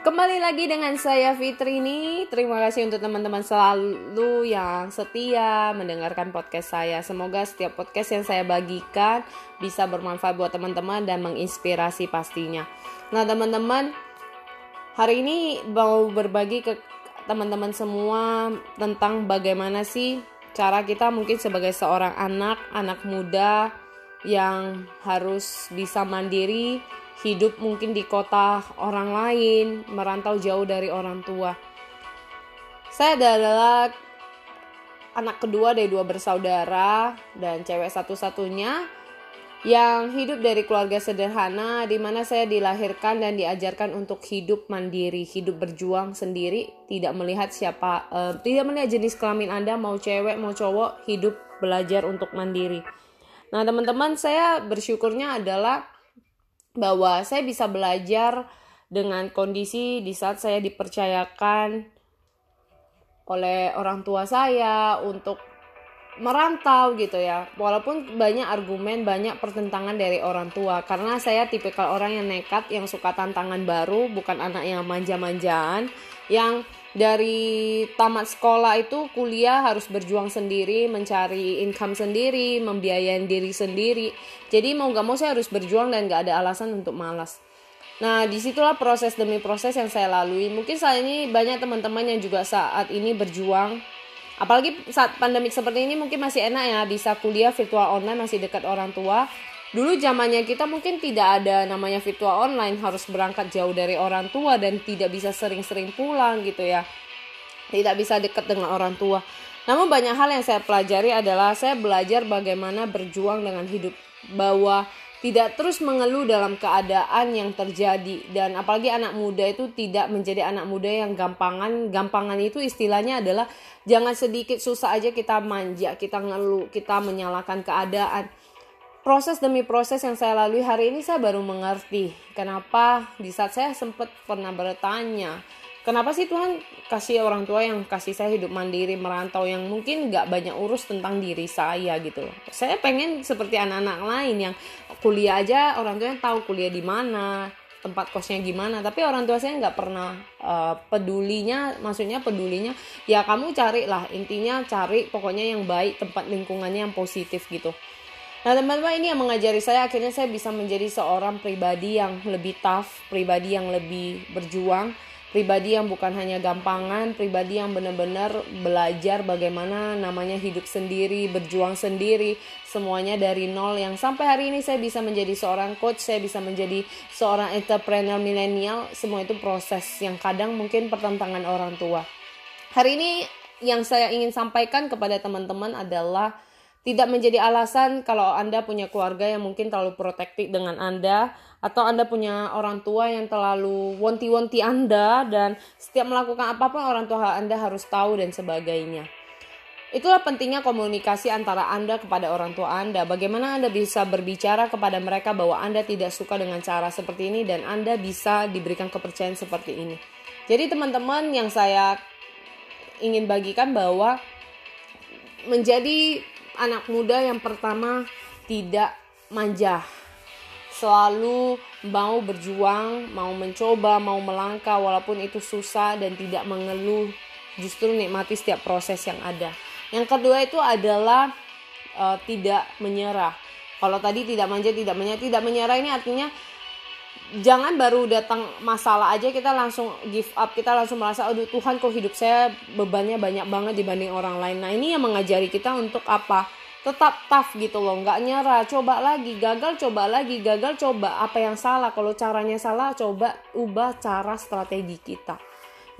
Kembali lagi dengan saya Fitri ini. Terima kasih untuk teman-teman selalu yang setia mendengarkan podcast saya. Semoga setiap podcast yang saya bagikan bisa bermanfaat buat teman-teman dan menginspirasi pastinya. Nah, teman-teman, hari ini mau berbagi ke teman-teman semua tentang bagaimana sih cara kita mungkin sebagai seorang anak, anak muda yang harus bisa mandiri hidup mungkin di kota orang lain, merantau jauh dari orang tua. Saya adalah anak kedua dari dua bersaudara dan cewek satu-satunya yang hidup dari keluarga sederhana di mana saya dilahirkan dan diajarkan untuk hidup mandiri, hidup berjuang sendiri, tidak melihat siapa, uh, tidak melihat jenis kelamin Anda mau cewek mau cowok, hidup belajar untuk mandiri. Nah, teman-teman, saya bersyukurnya adalah bahwa saya bisa belajar dengan kondisi di saat saya dipercayakan oleh orang tua saya untuk merantau gitu ya walaupun banyak argumen banyak pertentangan dari orang tua karena saya tipikal orang yang nekat yang suka tantangan baru bukan anak yang manja-manjaan yang dari tamat sekolah itu kuliah harus berjuang sendiri, mencari income sendiri, membiayain diri sendiri. Jadi mau gak mau saya harus berjuang dan gak ada alasan untuk malas. Nah di situlah proses demi proses yang saya lalui. Mungkin saat ini banyak teman-teman yang juga saat ini berjuang. Apalagi saat pandemik seperti ini mungkin masih enak ya bisa kuliah virtual online masih dekat orang tua. Dulu zamannya kita mungkin tidak ada namanya virtual online harus berangkat jauh dari orang tua dan tidak bisa sering-sering pulang gitu ya. Tidak bisa dekat dengan orang tua. Namun banyak hal yang saya pelajari adalah saya belajar bagaimana berjuang dengan hidup bahwa tidak terus mengeluh dalam keadaan yang terjadi. Dan apalagi anak muda itu tidak menjadi anak muda yang gampangan. Gampangan itu istilahnya adalah jangan sedikit susah aja kita manja kita ngeluh kita menyalahkan keadaan. Proses demi proses yang saya lalui hari ini saya baru mengerti kenapa di saat saya sempat pernah bertanya kenapa sih Tuhan kasih orang tua yang kasih saya hidup mandiri merantau yang mungkin nggak banyak urus tentang diri saya gitu? Saya pengen seperti anak-anak lain yang kuliah aja orang tua yang tahu kuliah di mana tempat kosnya gimana. Tapi orang tua saya nggak pernah uh, pedulinya maksudnya pedulinya ya kamu cari lah intinya cari pokoknya yang baik tempat lingkungannya yang positif gitu. Nah teman-teman ini yang mengajari saya akhirnya saya bisa menjadi seorang pribadi yang lebih tough, pribadi yang lebih berjuang, pribadi yang bukan hanya gampangan, pribadi yang benar-benar belajar bagaimana namanya hidup sendiri, berjuang sendiri, semuanya dari nol yang sampai hari ini saya bisa menjadi seorang coach, saya bisa menjadi seorang entrepreneur milenial, semua itu proses yang kadang mungkin pertentangan orang tua. Hari ini yang saya ingin sampaikan kepada teman-teman adalah tidak menjadi alasan kalau Anda punya keluarga yang mungkin terlalu protektif dengan Anda atau Anda punya orang tua yang terlalu wonti-wonti Anda dan setiap melakukan apa pun orang tua Anda harus tahu dan sebagainya. Itulah pentingnya komunikasi antara Anda kepada orang tua Anda. Bagaimana Anda bisa berbicara kepada mereka bahwa Anda tidak suka dengan cara seperti ini dan Anda bisa diberikan kepercayaan seperti ini. Jadi teman-teman yang saya ingin bagikan bahwa menjadi anak muda yang pertama tidak manja selalu mau berjuang, mau mencoba, mau melangkah walaupun itu susah dan tidak mengeluh, justru nikmati setiap proses yang ada. Yang kedua itu adalah uh, tidak menyerah. Kalau tadi tidak manja, tidak menyerah, tidak menyerah ini artinya jangan baru datang masalah aja kita langsung give up, kita langsung merasa aduh Tuhan kok hidup saya bebannya banyak banget dibanding orang lain. Nah, ini yang mengajari kita untuk apa? tetap tough gitu loh nggak nyerah coba lagi gagal coba lagi gagal coba apa yang salah kalau caranya salah coba ubah cara strategi kita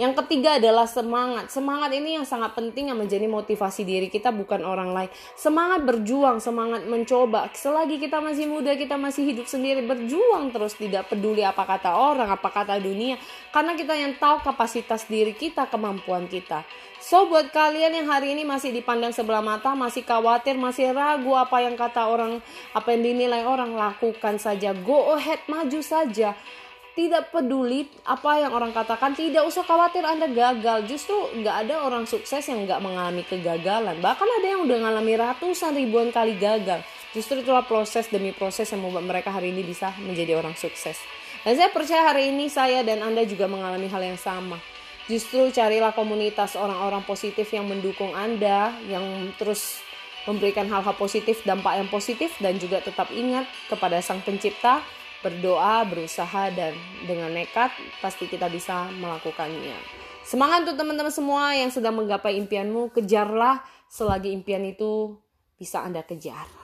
yang ketiga adalah semangat. Semangat ini yang sangat penting yang menjadi motivasi diri kita bukan orang lain. Semangat berjuang, semangat mencoba. Selagi kita masih muda, kita masih hidup sendiri, berjuang terus tidak peduli apa kata orang, apa kata dunia. Karena kita yang tahu kapasitas diri kita, kemampuan kita. So buat kalian yang hari ini masih dipandang sebelah mata, masih khawatir, masih ragu apa yang kata orang, apa yang dinilai orang, lakukan saja. Go ahead, maju saja tidak peduli apa yang orang katakan tidak usah khawatir anda gagal. Justru nggak ada orang sukses yang nggak mengalami kegagalan. Bahkan ada yang udah mengalami ratusan ribuan kali gagal. Justru itulah proses demi proses yang membuat mereka hari ini bisa menjadi orang sukses. Dan saya percaya hari ini saya dan Anda juga mengalami hal yang sama. Justru carilah komunitas orang-orang positif yang mendukung Anda, yang terus memberikan hal-hal positif, dampak yang positif, dan juga tetap ingat kepada Sang Pencipta, berdoa, berusaha, dan dengan nekat pasti kita bisa melakukannya. Semangat untuk teman-teman semua yang sedang menggapai impianmu, kejarlah selagi impian itu bisa Anda kejar.